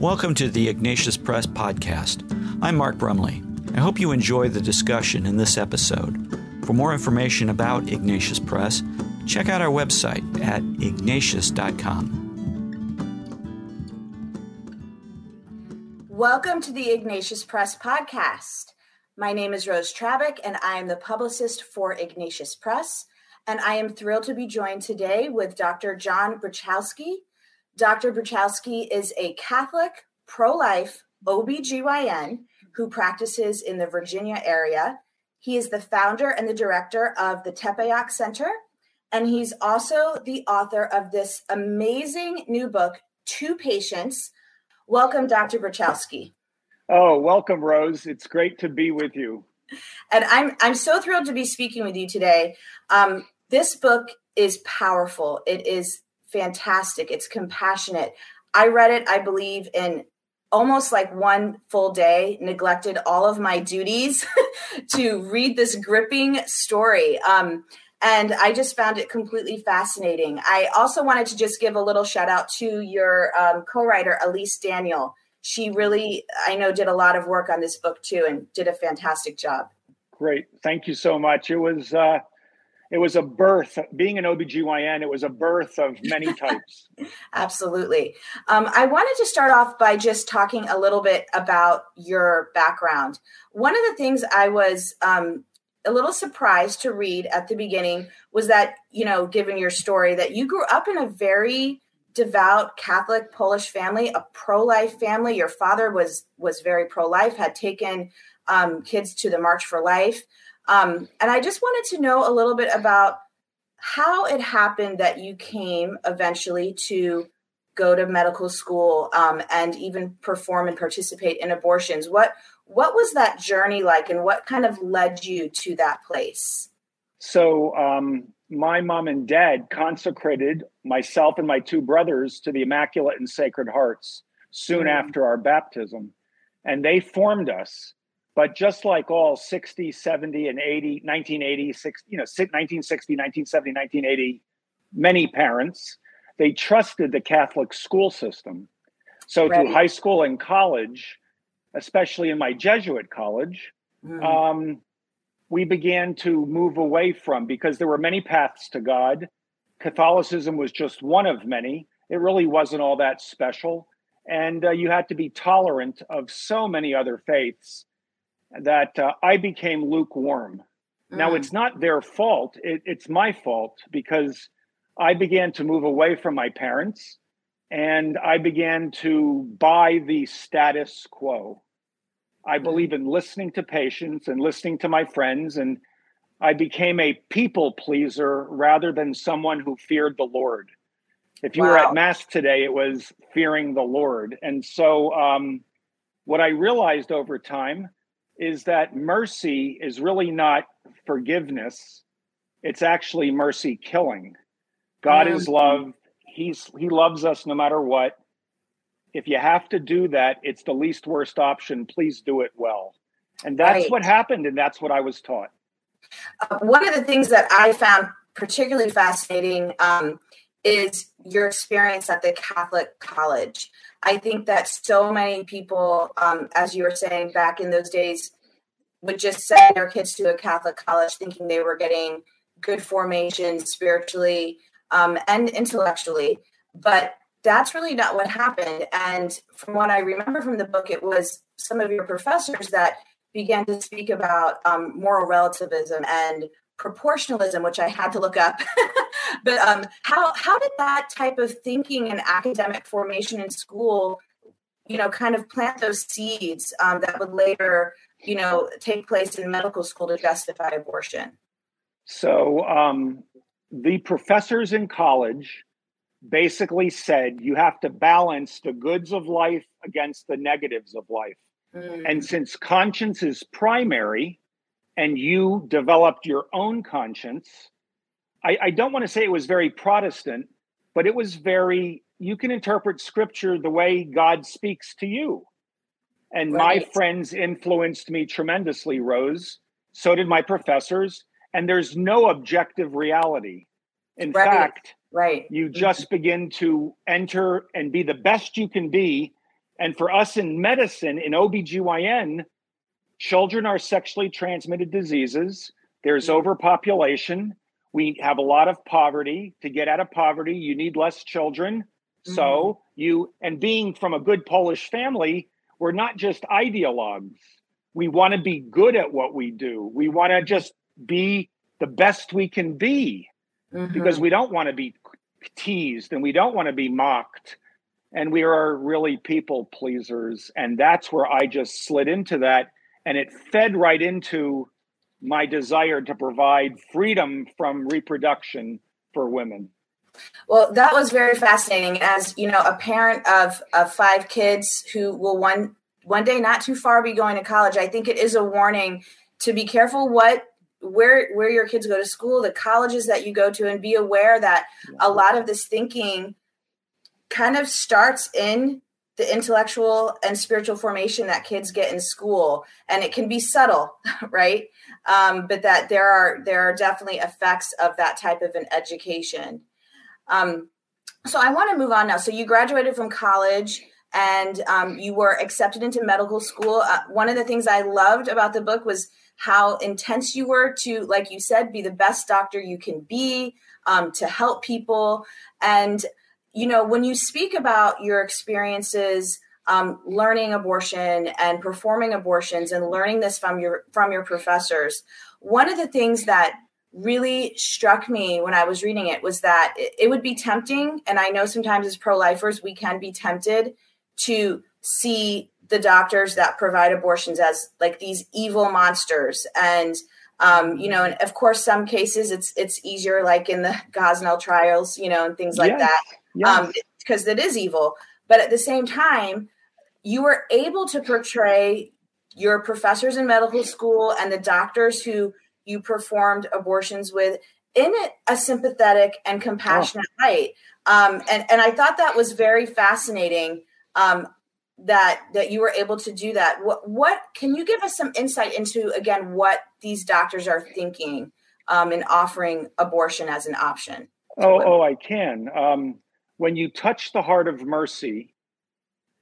Welcome to the Ignatius Press Podcast. I'm Mark Brumley. I hope you enjoy the discussion in this episode. For more information about Ignatius Press, check out our website at ignatius.com. Welcome to the Ignatius Press Podcast. My name is Rose Trabbic, and I am the publicist for Ignatius Press. And I am thrilled to be joined today with Dr. John Bruchalski. Dr. Bruchalski is a Catholic, pro life OBGYN who practices in the Virginia area. He is the founder and the director of the Tepeyac Center, and he's also the author of this amazing new book, Two Patients. Welcome, Dr. Bruchalski. Oh, welcome, Rose. It's great to be with you. And I'm I'm so thrilled to be speaking with you today. Um, this book is powerful. It is fantastic. It's compassionate. I read it, I believe, in almost like one full day, neglected all of my duties to read this gripping story. Um, and I just found it completely fascinating. I also wanted to just give a little shout out to your um, co writer, Elise Daniel. She really, I know, did a lot of work on this book too and did a fantastic job. Great. Thank you so much. It was, uh, it was a birth being an obgyn it was a birth of many types. Absolutely. Um, i wanted to start off by just talking a little bit about your background. One of the things i was um, a little surprised to read at the beginning was that you know given your story that you grew up in a very devout catholic polish family a pro-life family. Your father was was very pro-life had taken um, kids to the march for life um, and I just wanted to know a little bit about how it happened that you came eventually to go to medical school um, and even perform and participate in abortions. What what was that journey like, and what kind of led you to that place? So, um, my mom and dad consecrated myself and my two brothers to the Immaculate and Sacred Hearts soon mm. after our baptism, and they formed us but just like all 60, 70, and 80, 1980, 60, you know, 1960, 1970, 1980, many parents, they trusted the Catholic school system. So right. through high school and college, especially in my Jesuit college, mm. um, we began to move away from because there were many paths to God. Catholicism was just one of many. It really wasn't all that special. And uh, you had to be tolerant of so many other faiths that uh, I became lukewarm. Mm. Now, it's not their fault, it, it's my fault because I began to move away from my parents and I began to buy the status quo. I mm. believe in listening to patients and listening to my friends, and I became a people pleaser rather than someone who feared the Lord. If you wow. were at Mass today, it was fearing the Lord. And so, um, what I realized over time is that mercy is really not forgiveness. It's actually mercy killing. God mm-hmm. is love. He's he loves us no matter what. If you have to do that it's the least worst option. Please do it well. And that's right. what happened and that's what i was taught. Uh, one of the things that i found particularly fascinating um, is your experience at the catholic college I think that so many people, um, as you were saying back in those days, would just send their kids to a Catholic college thinking they were getting good formation spiritually um, and intellectually. But that's really not what happened. And from what I remember from the book, it was some of your professors that began to speak about um, moral relativism and proportionalism, which I had to look up. but um, how how did that type of thinking and academic formation in school, you know, kind of plant those seeds um, that would later, you know, take place in medical school to justify abortion? So um, the professors in college basically said you have to balance the goods of life against the negatives of life. Mm. And since conscience is primary, and you developed your own conscience. I, I don't want to say it was very Protestant, but it was very, you can interpret scripture the way God speaks to you. And right. my friends influenced me tremendously, Rose. So did my professors. And there's no objective reality. In right. fact, right. you mm-hmm. just begin to enter and be the best you can be And for us in medicine, in OBGYN, children are sexually transmitted diseases. There's mm-hmm. overpopulation. We have a lot of poverty. To get out of poverty, you need less children. Mm-hmm. So you, and being from a good Polish family, we're not just ideologues. We want to be good at what we do. We want to just be the best we can be mm-hmm. because we don't want to be teased and we don't want to be mocked. And we are really people pleasers. And that's where I just slid into that. And it fed right into my desire to provide freedom from reproduction for women. Well, that was very fascinating. As you know, a parent of of five kids who will one one day not too far be going to college, I think it is a warning to be careful what where where your kids go to school, the colleges that you go to, and be aware that a lot of this thinking kind of starts in the intellectual and spiritual formation that kids get in school and it can be subtle right? Um, but that there are there are definitely effects of that type of an education. Um, so i want to move on now. So you graduated from college and um, you were accepted into medical school. Uh, one of the things i loved about the book was how intense you were to like you said be the best doctor you can be um, to help people. And you know, when you speak about your experiences um, learning abortion and performing abortions and learning this from your from your professors, one of the things that really struck me when I was reading it was that it, would be tempting, and I know sometimes as pro-lifers we can be tempted to see the doctors that provide abortions as like these evil monsters and um, you know, and of course, some cases it's it's easier, like in the Gosnell trials, you know, and things like yes. that um, because it is evil. But at the same time, you were able to portray your professors in medical school and the doctors who you performed abortions with in a sympathetic and compassionate oh. light. Um, and and I thought that was very fascinating. Um, that that you were able to do that. What what can you give us some insight into again what these doctors are thinking um, in offering abortion as an option? Oh, oh, I can. Um, when you touch the heart of mercy,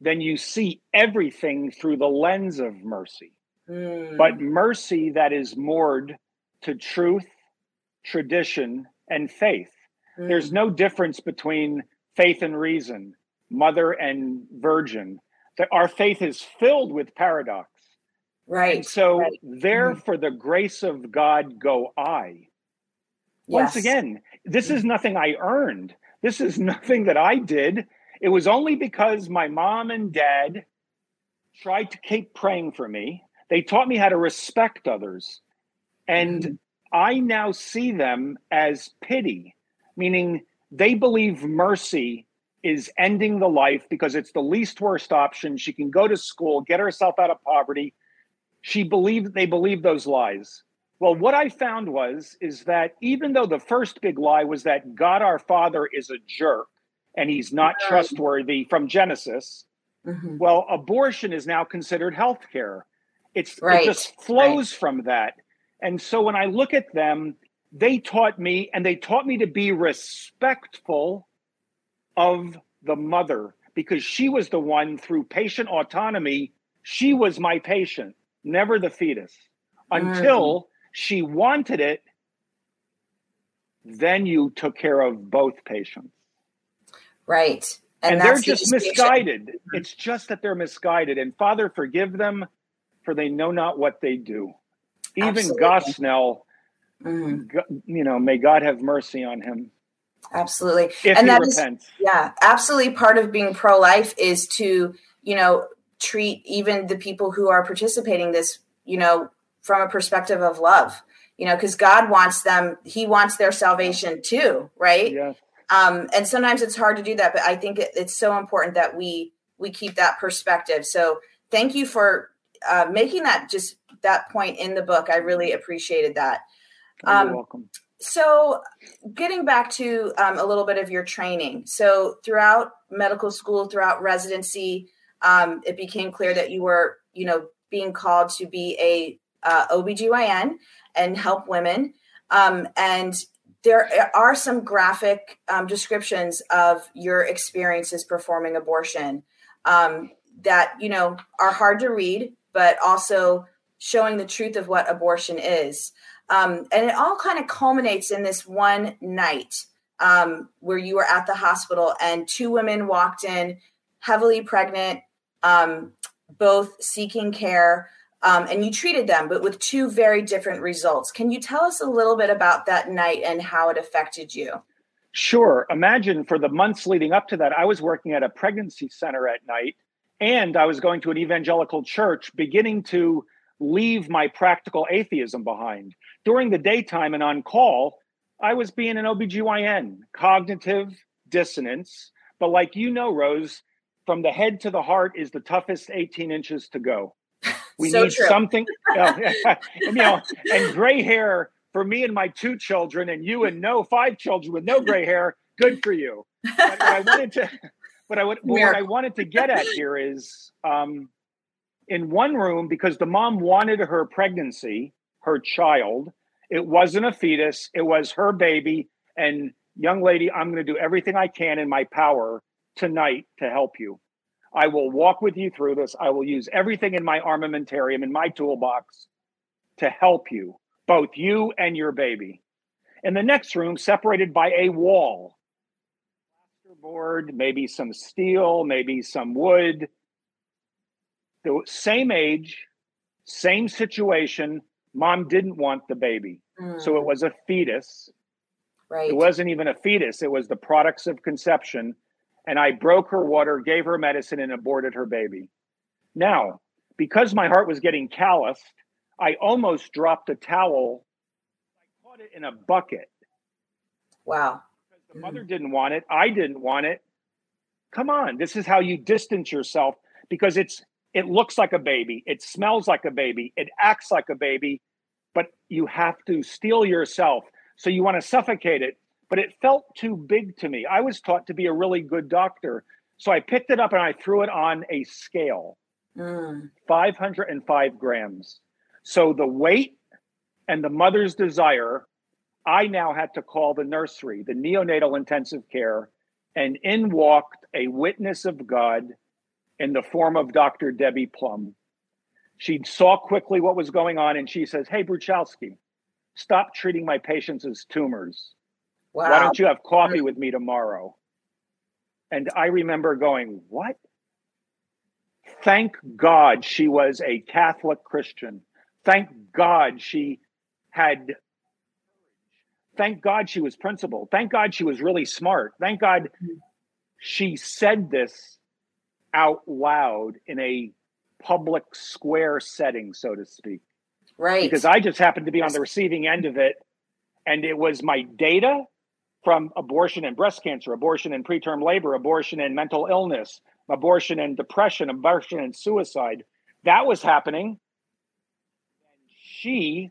then you see everything through the lens of mercy. Mm. But mercy that is moored to truth, tradition, and faith. Mm. There's no difference between faith and reason, mother and virgin. Our faith is filled with paradox. Right. And so right. there mm. for the grace of God go I. Once yes. again, this is nothing I earned. This is nothing that I did. It was only because my mom and dad tried to keep praying for me. They taught me how to respect others. And mm-hmm. I now see them as pity, meaning they believe mercy is ending the life because it's the least worst option. She can go to school, get herself out of poverty. She believed they believe those lies. Well, what I found was is that even though the first big lie was that God our Father is a jerk and he's not right. trustworthy from Genesis, mm-hmm. well, abortion is now considered health care. It's right. it just flows right. from that. And so when I look at them, they taught me and they taught me to be respectful of the mother because she was the one through patient autonomy, she was my patient, never the fetus. Until mm-hmm she wanted it, then you took care of both patients. Right. And, and they're just misguided. Mm-hmm. It's just that they're misguided. And Father, forgive them, for they know not what they do. Even Absolutely. Gosnell, mm-hmm. you know, may God have mercy on him. Absolutely. If and that repents. is, yeah, absolutely part of being pro life is to, you know, treat even the people who are participating this, you know, from a perspective of love you know because god wants them he wants their salvation too right? Yeah. um and sometimes it's hard to do that but i think it, it's so important that we we keep that perspective. So thank you for uh, making that just that point in the book. I really appreciated that. Um, You're welcome. so getting back to um, a little bit of your training. So throughout medical school throughout residency um, it became clear that you were you know being called to be a uh, OBGYN and help women. Um, and there are some graphic um, descriptions of your experiences performing abortion. Um, that you know are hard to read, but also showing the truth of what abortion is. Um, and it all kind of culminates in this one night um, where you were at the hospital and two women walked in, heavily pregnant, um, both seeking care. Um, and you treated them, but with two very different results. Can you tell us a little bit about that night and how it affected you? Sure. Imagine for the months leading up to that, I was working at a pregnancy center at night and I was going to an evangelical church, beginning to leave my practical atheism behind. During the daytime and on call, I was being an OBGYN, cognitive dissonance. But like you know, Rose, from the head to the heart is the toughest 18 inches to go. We so need true. something, and, you know, and gray hair for me and my two children, and you and no five children with no gray hair. Good for you. But what I wanted to, but I would, what I wanted to get at here is, um, in one room because the mom wanted her pregnancy, her child. It wasn't a fetus; it was her baby. And young lady, I'm going to do everything I can in my power tonight to help you. I will walk with you through this. I will use everything in my armamentarium, in my toolbox to help you, both you and your baby. In the next room, separated by a wall, board, maybe some steel, maybe some wood. The same age, same situation. Mom didn't want the baby. Mm. So it was a fetus. Right. It wasn't even a fetus, it was the products of conception and I broke her water, gave her medicine, and aborted her baby. Now, because my heart was getting calloused, I almost dropped a towel. I caught it in a bucket. Wow. Because the mother didn't want it. I didn't want it. Come on. This is how you distance yourself because it's it looks like a baby. It smells like a baby. It acts like a baby, but you have to steel yourself. So you want to suffocate it but it felt too big to me. I was taught to be a really good doctor. So I picked it up and I threw it on a scale mm. 505 grams. So the weight and the mother's desire, I now had to call the nursery, the neonatal intensive care, and in walked a witness of God in the form of Dr. Debbie Plum. She saw quickly what was going on and she says, Hey, Bruchalski, stop treating my patients as tumors. Wow. Why don't you have coffee with me tomorrow? And I remember going, What? Thank God she was a Catholic Christian. Thank God she had Thank God she was principled. Thank God she was really smart. Thank God she said this out loud in a public square setting, so to speak. Right. Because I just happened to be on the receiving end of it. And it was my data from abortion and breast cancer, abortion and preterm labor, abortion and mental illness, abortion and depression, abortion and suicide. That was happening. She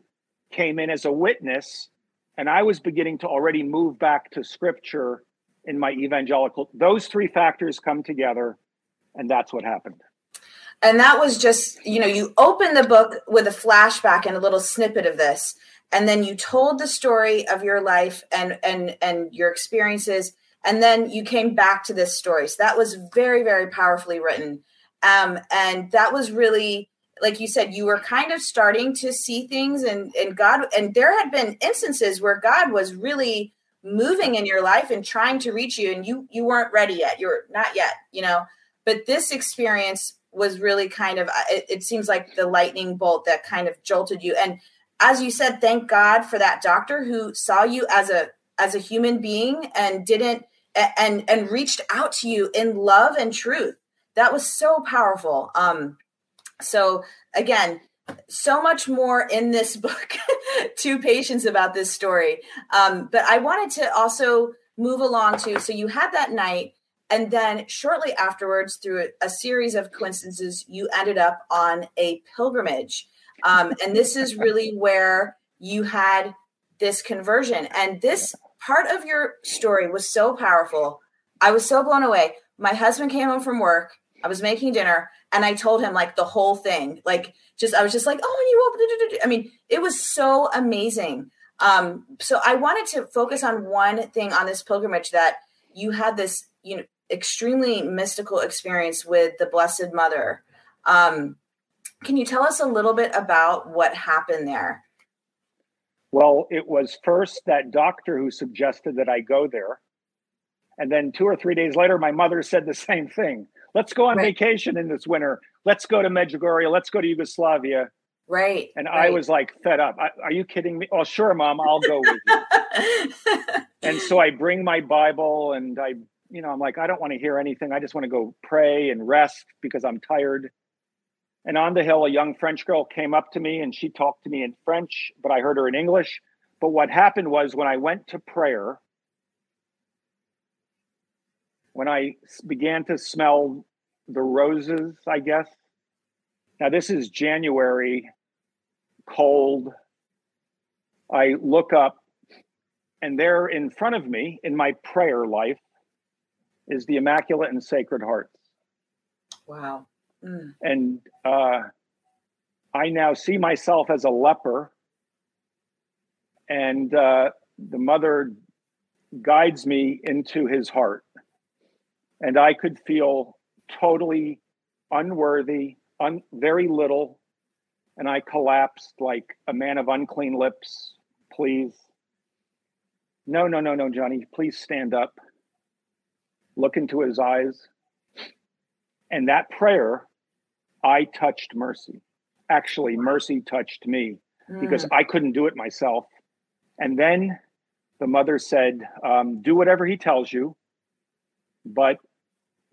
came in as a witness, and I was beginning to already move back to scripture in my evangelical. Those three factors come together, and that's what happened. And that was just, you know, you open the book with a flashback and a little snippet of this and then you told the story of your life and and and your experiences and then you came back to this story. So that was very very powerfully written. Um, and that was really like you said you were kind of starting to see things and and god and there had been instances where god was really moving in your life and trying to reach you and you you weren't ready yet. You're not yet you know? But this experience was really kind of it, it seems like the lightning bolt that kind of jolted you. And as you said, thank God for that doctor who saw you as a as a human being and didn't and and reached out to you in love and truth. That was so powerful. Um so again, so much more in this book Two Patients about this story. Um, but I wanted to also move along to so you had that night, and then shortly afterwards, through a, a series of coincidences, you ended up on a pilgrimage. Um, and this is really where you had this conversion. And this part of your story was so powerful. I was so blown away. My husband came home from work. I was making dinner and I told him like the whole thing. Like just I was just like, "Oh, and you opened it." I mean, it was so amazing. Um so I wanted to focus on one thing on this pilgrimage that you had this, you know, extremely mystical experience with the Blessed Mother. Um, can you tell us a little bit about what happened there? Well, it was first that doctor who suggested that I go there. And then two or three days later, my mother said the same thing. Let's go on right. vacation in this winter. Let's go to Medjugorje. Let's go to Yugoslavia. Right. And right. I was like fed up. Are you kidding me? Oh, sure, mom, I'll go with you. and so I bring my Bible and I, you know, I'm like, I don't want to hear anything. I just want to go pray and rest because I'm tired. And on the hill, a young French girl came up to me and she talked to me in French, but I heard her in English. But what happened was when I went to prayer, when I began to smell the roses, I guess. Now, this is January, cold. I look up, and there in front of me in my prayer life is the Immaculate and Sacred Hearts. Wow. Mm. And uh, I now see myself as a leper, and uh, the mother guides me into his heart. And I could feel totally unworthy, un- very little. And I collapsed like a man of unclean lips. Please. No, no, no, no, Johnny, please stand up. Look into his eyes. And that prayer, I touched mercy. Actually, mercy touched me mm. because I couldn't do it myself. And then the mother said, um, Do whatever he tells you, but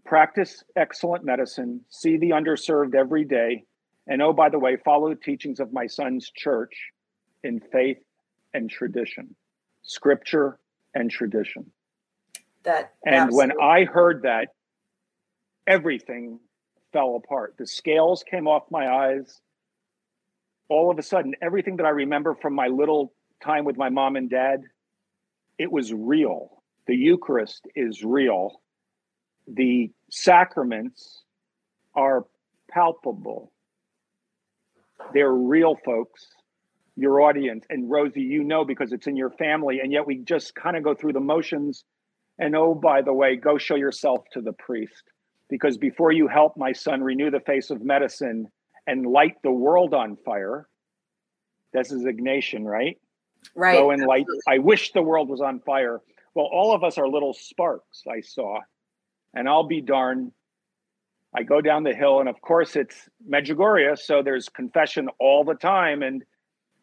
practice excellent medicine, see the underserved every day. And oh, by the way, follow the teachings of my son's church in faith and tradition, scripture and tradition. That and absolutely. when I heard that, everything fell apart. The scales came off my eyes. All of a sudden, everything that I remember from my little time with my mom and dad, it was real. The Eucharist is real. The sacraments are palpable. They're real, folks. Your audience. And Rosie, you know because it's in your family. And yet we just kind of go through the motions. And oh, by the way, go show yourself to the priest because before you help my son renew the face of medicine and light the world on fire, this is Ignatian, right? Right. Go and light. I wish the world was on fire. Well, all of us are little sparks, I saw. And I'll be darned. I go down the hill, and of course, it's Medjugorje, so there's confession all the time. And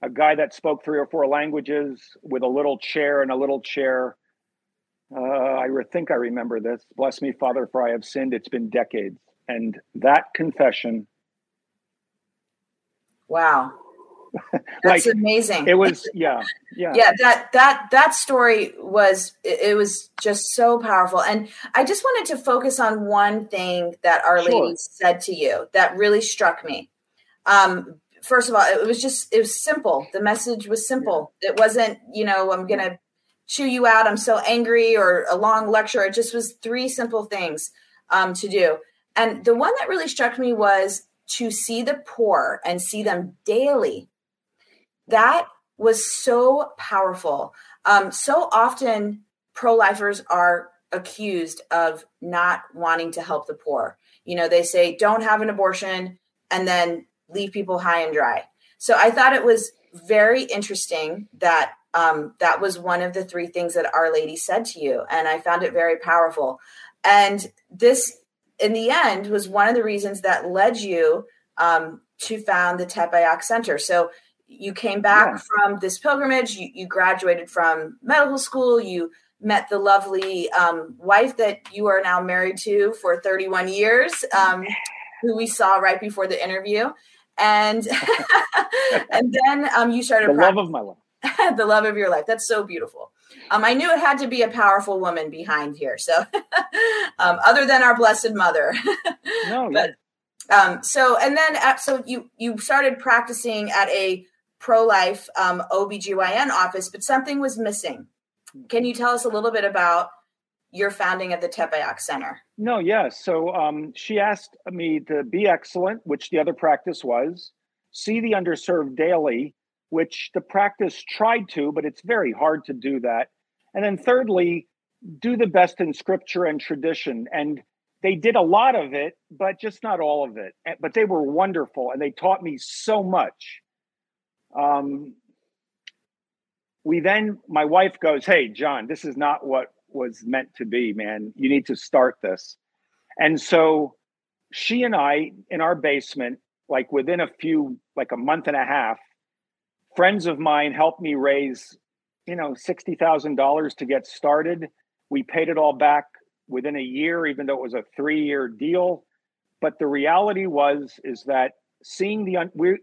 a guy that spoke three or four languages with a little chair and a little chair uh, I think I remember this. Bless me, Father, for I have sinned. It's been decades. And that confession. Wow. That's like, amazing. It was, yeah, yeah, yeah. That that that story was it, was just so powerful, and I just wanted to focus on one thing that Our sure. Lady said to you that really struck me. Um, first of all, it was just it was simple. The message was simple. It wasn't, you know, I'm gonna chew you out. I'm so angry, or a long lecture. It just was three simple things um, to do. And the one that really struck me was to see the poor and see them daily. That was so powerful. Um, so often, pro lifers are accused of not wanting to help the poor. You know, they say, don't have an abortion and then leave people high and dry. So I thought it was very interesting that um, that was one of the three things that Our Lady said to you. And I found it very powerful. And this, in the end, was one of the reasons that led you um, to found the Tepeyac Center. So you came back yeah. from this pilgrimage, you, you, graduated from medical school, you met the lovely um, wife that you are now married to for 31 years, um, who we saw right before the interview. And and then um, you started the love of my life the love of your life. That's so beautiful. Um, I knew it had to be a powerful woman behind here. So, um, other than our Blessed Mother. no, but um, so and then uh, so you you started practicing at a pro life um, OBGYN office, but something was missing. Can you tell us a little bit about your founding of the Tepeyac Center? No, yes. Yeah. So um, she asked me to be excellent, which the other practice was, see the underserved daily, which the practice tried to, but it's very hard to do that. And then thirdly, do the best in scripture and tradition. And they did a lot of it, but just not all of it. But they were wonderful and they taught me so much. Um, we then, my wife goes, Hey, John, this is not what was meant to be, man. You need to start this. And so she and I, in our basement, like within a few, like a month and a half, friends of mine helped me raise, you know, $60,000 to get started. We paid it all back within a year, even though it was a three year deal. But the reality was, is that seeing the, we,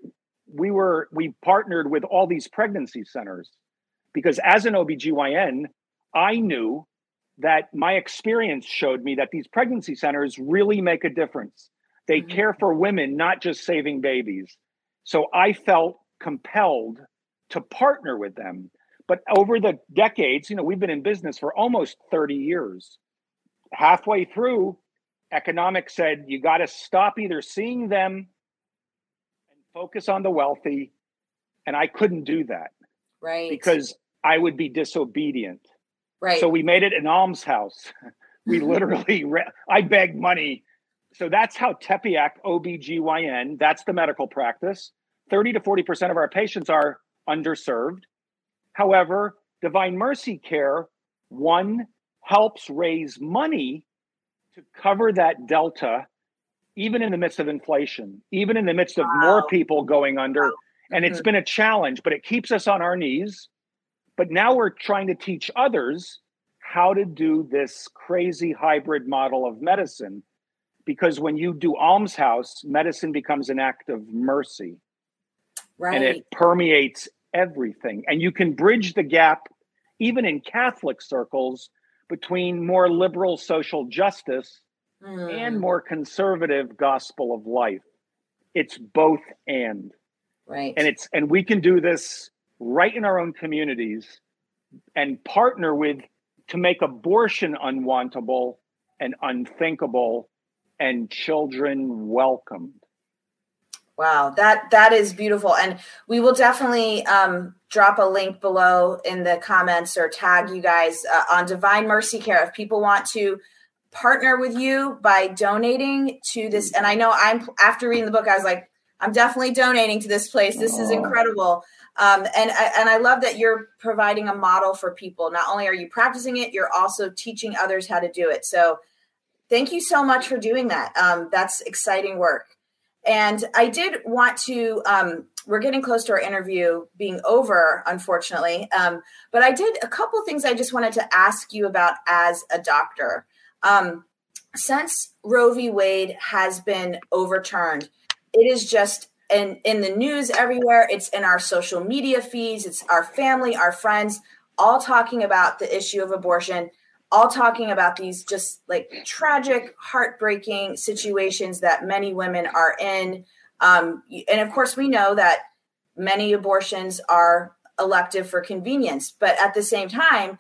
we were, we partnered with all these pregnancy centers because as an OBGYN, I knew that my experience showed me that these pregnancy centers really make a difference. They mm-hmm. care for women, not just saving babies. So I felt compelled to partner with them. But over the decades, you know, we've been in business for almost 30 years. Halfway through, economics said you got to stop either seeing them and focus on the wealthy. And I couldn't do that. Right. Because I would be disobedient. Right. So we made it an almshouse. we literally, re- I begged money. So that's how Tepeyac OBGYN, that's the medical practice. 30 to 40% of our patients are underserved. However, Divine Mercy Care, one, helps raise money to cover that delta, even in the midst of inflation, even in the midst of wow. more people going under. And it's been a challenge, but it keeps us on our knees. But now we're trying to teach others how to do this crazy hybrid model of medicine. Because when you do almshouse, medicine becomes an act of mercy. Right. And it permeates everything. And you can bridge the gap, even in Catholic circles, between more liberal social justice mm. and more conservative gospel of life. It's both and. Right. And it's and we can do this right in our own communities and partner with to make abortion unwantable and unthinkable and children welcomed. Wow, that that is beautiful, and we will definitely um, drop a link below in the comments or tag you guys uh, on Divine Mercy Care if people want to partner with you by donating to this. And I know I'm after reading the book, I was like, I'm definitely donating to this place. This is incredible. Um, and and I love that you're providing a model for people. Not only are you practicing it, you're also teaching others how to do it. So, thank you so much for doing that. Um, that's exciting work. And I did want to. Um, we're getting close to our interview being over, unfortunately. Um, but I did a couple things I just wanted to ask you about as a doctor. Um, since Roe v. Wade has been overturned, it is just and in the news everywhere. It's in our social media feeds. It's our family, our friends, all talking about the issue of abortion, all talking about these just like tragic, heartbreaking situations that many women are in. Um, and of course, we know that many abortions are elective for convenience, but at the same time,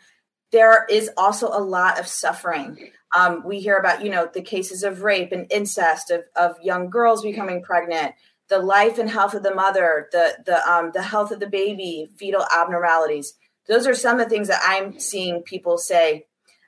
there is also a lot of suffering. Um, we hear about, you know, the cases of rape and incest of, of young girls becoming pregnant, the life and health of the mother, the the um, the health of the baby, fetal abnormalities. Those are some of the things that I'm seeing people say,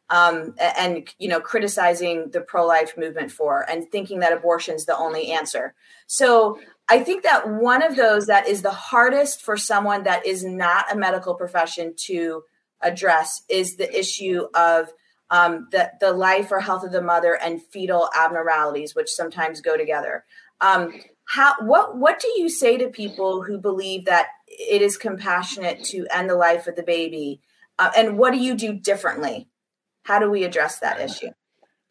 um, and you know, criticizing the pro life movement for, and thinking that abortion is the only answer. So I think that one of those that is the hardest for someone that is not a medical profession to address is the issue of um, the, the life or health of the mother and fetal abnormalities, which sometimes go together. Um, how what what do you say to people who believe that it is compassionate to end the life of the baby uh, and what do you do differently how do we address that issue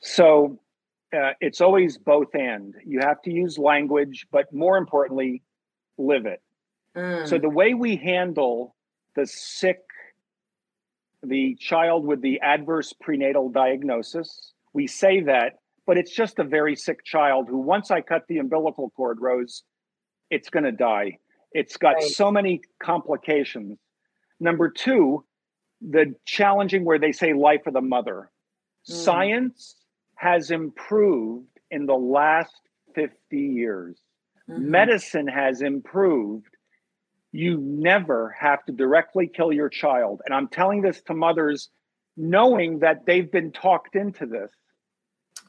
so uh, it's always both and you have to use language but more importantly live it mm. so the way we handle the sick the child with the adverse prenatal diagnosis we say that but it's just a very sick child who, once I cut the umbilical cord, Rose, it's going to die. It's got right. so many complications. Number two, the challenging where they say life of the mother. Mm. Science has improved in the last 50 years. Mm-hmm. Medicine has improved. You never have to directly kill your child. And I'm telling this to mothers knowing that they've been talked into this.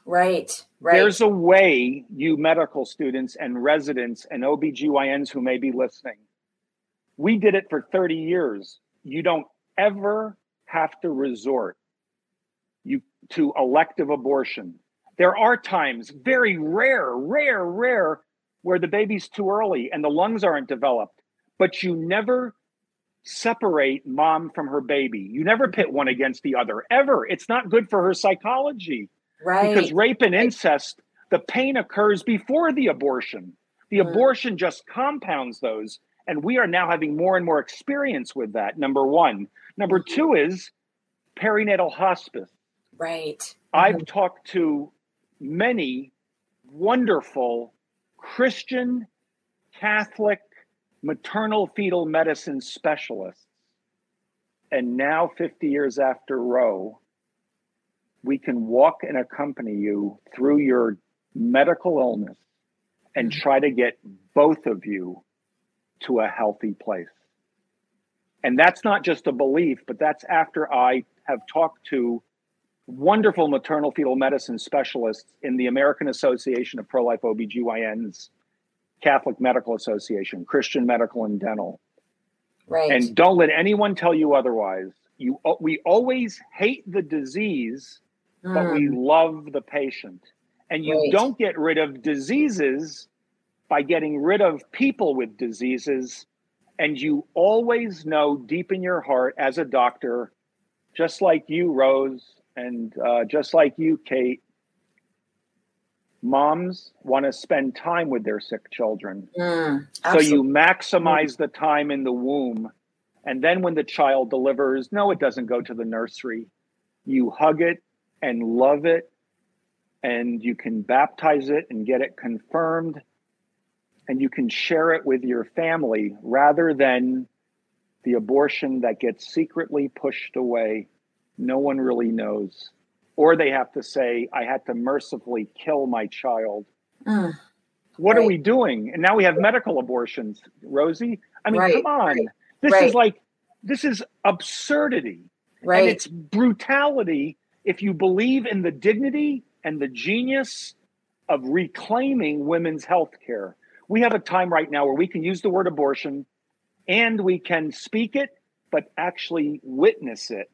Right, right. There's a way, you medical students and residents and OBGYNs who may be listening, we did it for 30 years. You don't ever have to resort you to elective abortion. There are times, very rare, rare, rare, where the baby's too early and the lungs aren't developed, but you never separate mom from her baby. You never pit one against the other ever. It's not good for her psychology. Right. Because rape and incest, the pain occurs before the abortion. The mm. abortion just compounds those. And we are now having more and more experience with that. Number one. Number mm-hmm. two is perinatal hospice. Right. Mm-hmm. I've talked to many wonderful Christian, Catholic, maternal fetal medicine specialists. And now, 50 years after Roe, we can walk and accompany you through your medical illness and mm-hmm. try to get both of you to a healthy place. And that's not just a belief, but that's after I have talked to wonderful maternal fetal medicine specialists in the American Association of Pro Life OBGYNs, Catholic Medical Association, Christian Medical and Dental. Right. And don't let anyone tell you otherwise. You, we always hate the disease, mm. but we mm. love the patient. And you right. don't get rid of diseases by getting rid of people with diseases. And you always know deep in your heart as a doctor, just like you, Rose, and uh, just like you, Kate, moms want to spend time with their sick children. Mm, so you maximize the time in the womb. And then when the child delivers, no, it doesn't go to the nursery. You hug it and love it, and you can baptize it and get it confirmed, and you can share it with your family rather than the abortion that gets secretly pushed away no one really knows. Or they have to say, I had to mercifully kill my child. Mm, what right. are we doing? And now we have medical abortions, Rosie. I mean, right, come on. Right, this is like, this is absurdity. Right. And it's brutality if you believe in the dignity and the genius of reclaiming women's health care. We have a time right now where we can use the word abortion and we can speak it, but actually witness it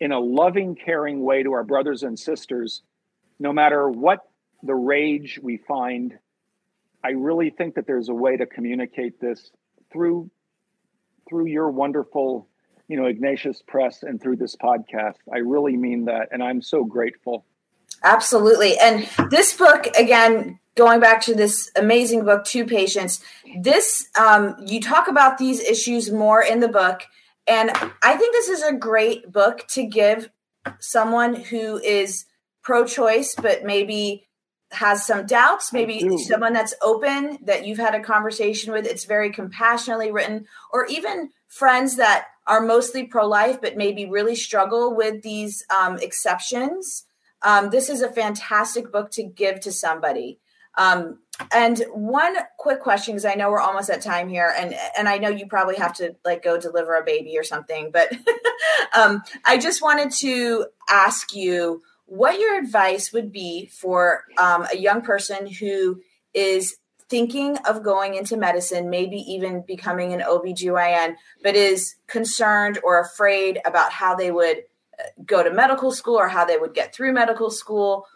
in a loving, caring way to our brothers and sisters, no matter what the rage we find. I really think that there's a way to communicate this through through your wonderful, you know, Ignatius Press and through this podcast. I really mean that, and I'm so grateful. Absolutely. And this book, again, going back to this amazing book, Two Patients, this, um, you talk about these issues more in the book. And I think this is a great book to give someone who is pro choice, but maybe has some doubts, maybe someone that's open that you've had a conversation with. It's very compassionately written, or even friends that are mostly pro life, but maybe really struggle with these um, exceptions. Um, this is a fantastic book to give to somebody. Um, and one quick question, because I know we're almost at time here, and and I know you probably have to like go deliver a baby or something, but um, I just wanted to ask you what your advice would be for um, a young person who is thinking of going into medicine, maybe even becoming an OBGYN, but is concerned or afraid about how they would uh, go to medical school or how they would get through medical school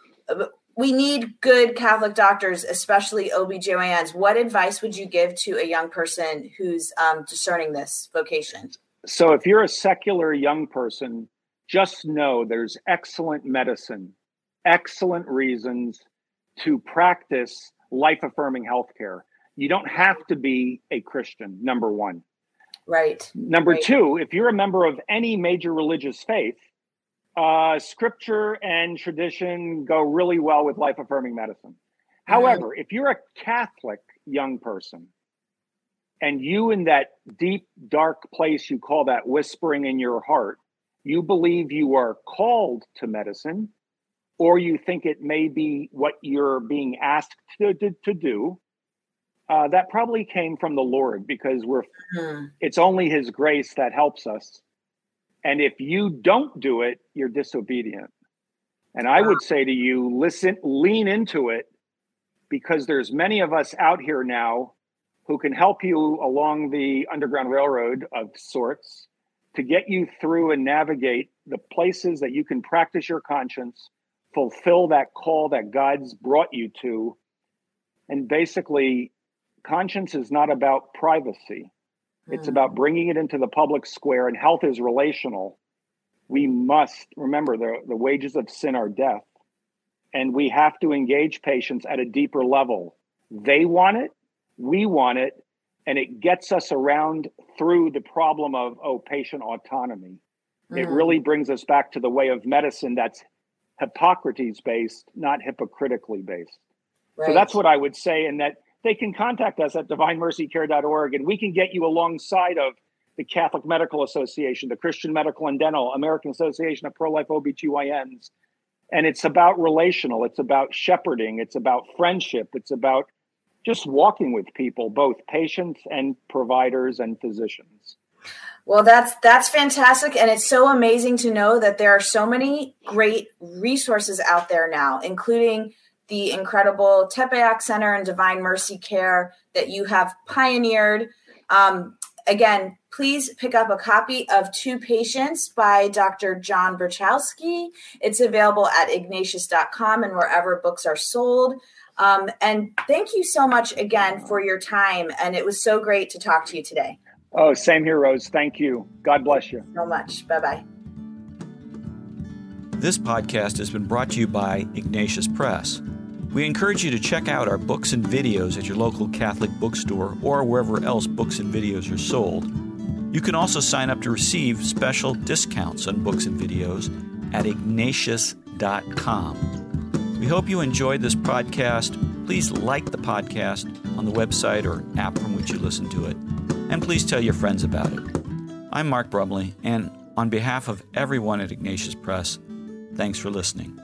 we need good Catholic doctors, especially OBGYNs. What advice would you give to a young person who's um, discerning this vocation? So, if you're a secular young person, just know there's excellent medicine, excellent reasons to practice life affirming healthcare. You don't have to be a Christian, number one. Right. Number right. two, if you're a member of any major religious faith, uh, scripture and tradition go really well with life affirming medicine. However, if you're a Catholic young person and you in that deep, dark place you call that whispering in your heart, you believe you are called to medicine, or you think it may be what you're being asked to, to, to do, uh, that probably came from the Lord because we're, mm-hmm. it's only His grace that helps us And if you don't do it, you're disobedient. And I would say to you, listen, lean into it because there's many of us out here now who can help you along the Underground Railroad of sorts to get you through and navigate the places that you can practice your conscience, fulfill that call that God's brought you to. And basically, conscience is not about privacy, it's mm. about bringing it into the public square, and health is relational. We must remember the, the wages of sin are death. And we have to engage patients at a deeper level. They want it, we want it, and it gets us around through the problem of oh patient autonomy mm. it really brings us back to the way of medicine that's hippocrates based not hypocritically based right. so that's what i would say and that they can contact us at divinemercycare.org and we can get you alongside of the catholic medical association the christian medical and dental american association of pro-life obgyns and it's about relational it's about shepherding it's about friendship it's about just walking with people, both patients and providers and physicians. Well, that's that's fantastic, and it's so amazing to know that there are so many great resources out there now, including the incredible Tepeyac Center and Divine Mercy Care that you have pioneered. Um, again, please pick up a copy of Two Patients by Dr. John Bruchalski. It's available at ignatius.com and wherever books are sold. Um, and thank you so much again for your time. And it was so great to talk to you today. Oh, same here, Rose. Thank you. God bless you. so much. Bye bye. This podcast has been brought to you by Ignatius Press. We encourage you to check out our books and videos at your local Catholic bookstore or wherever else books and videos are sold. You can also sign up to receive special discounts on books and videos at ignatius.com. We hope you enjoyed this podcast. Please like the podcast on the website or app from which you listen to it. And please tell your friends about it. I'm Mark Brumley, and on behalf of everyone at Ignatius Press, thanks for listening.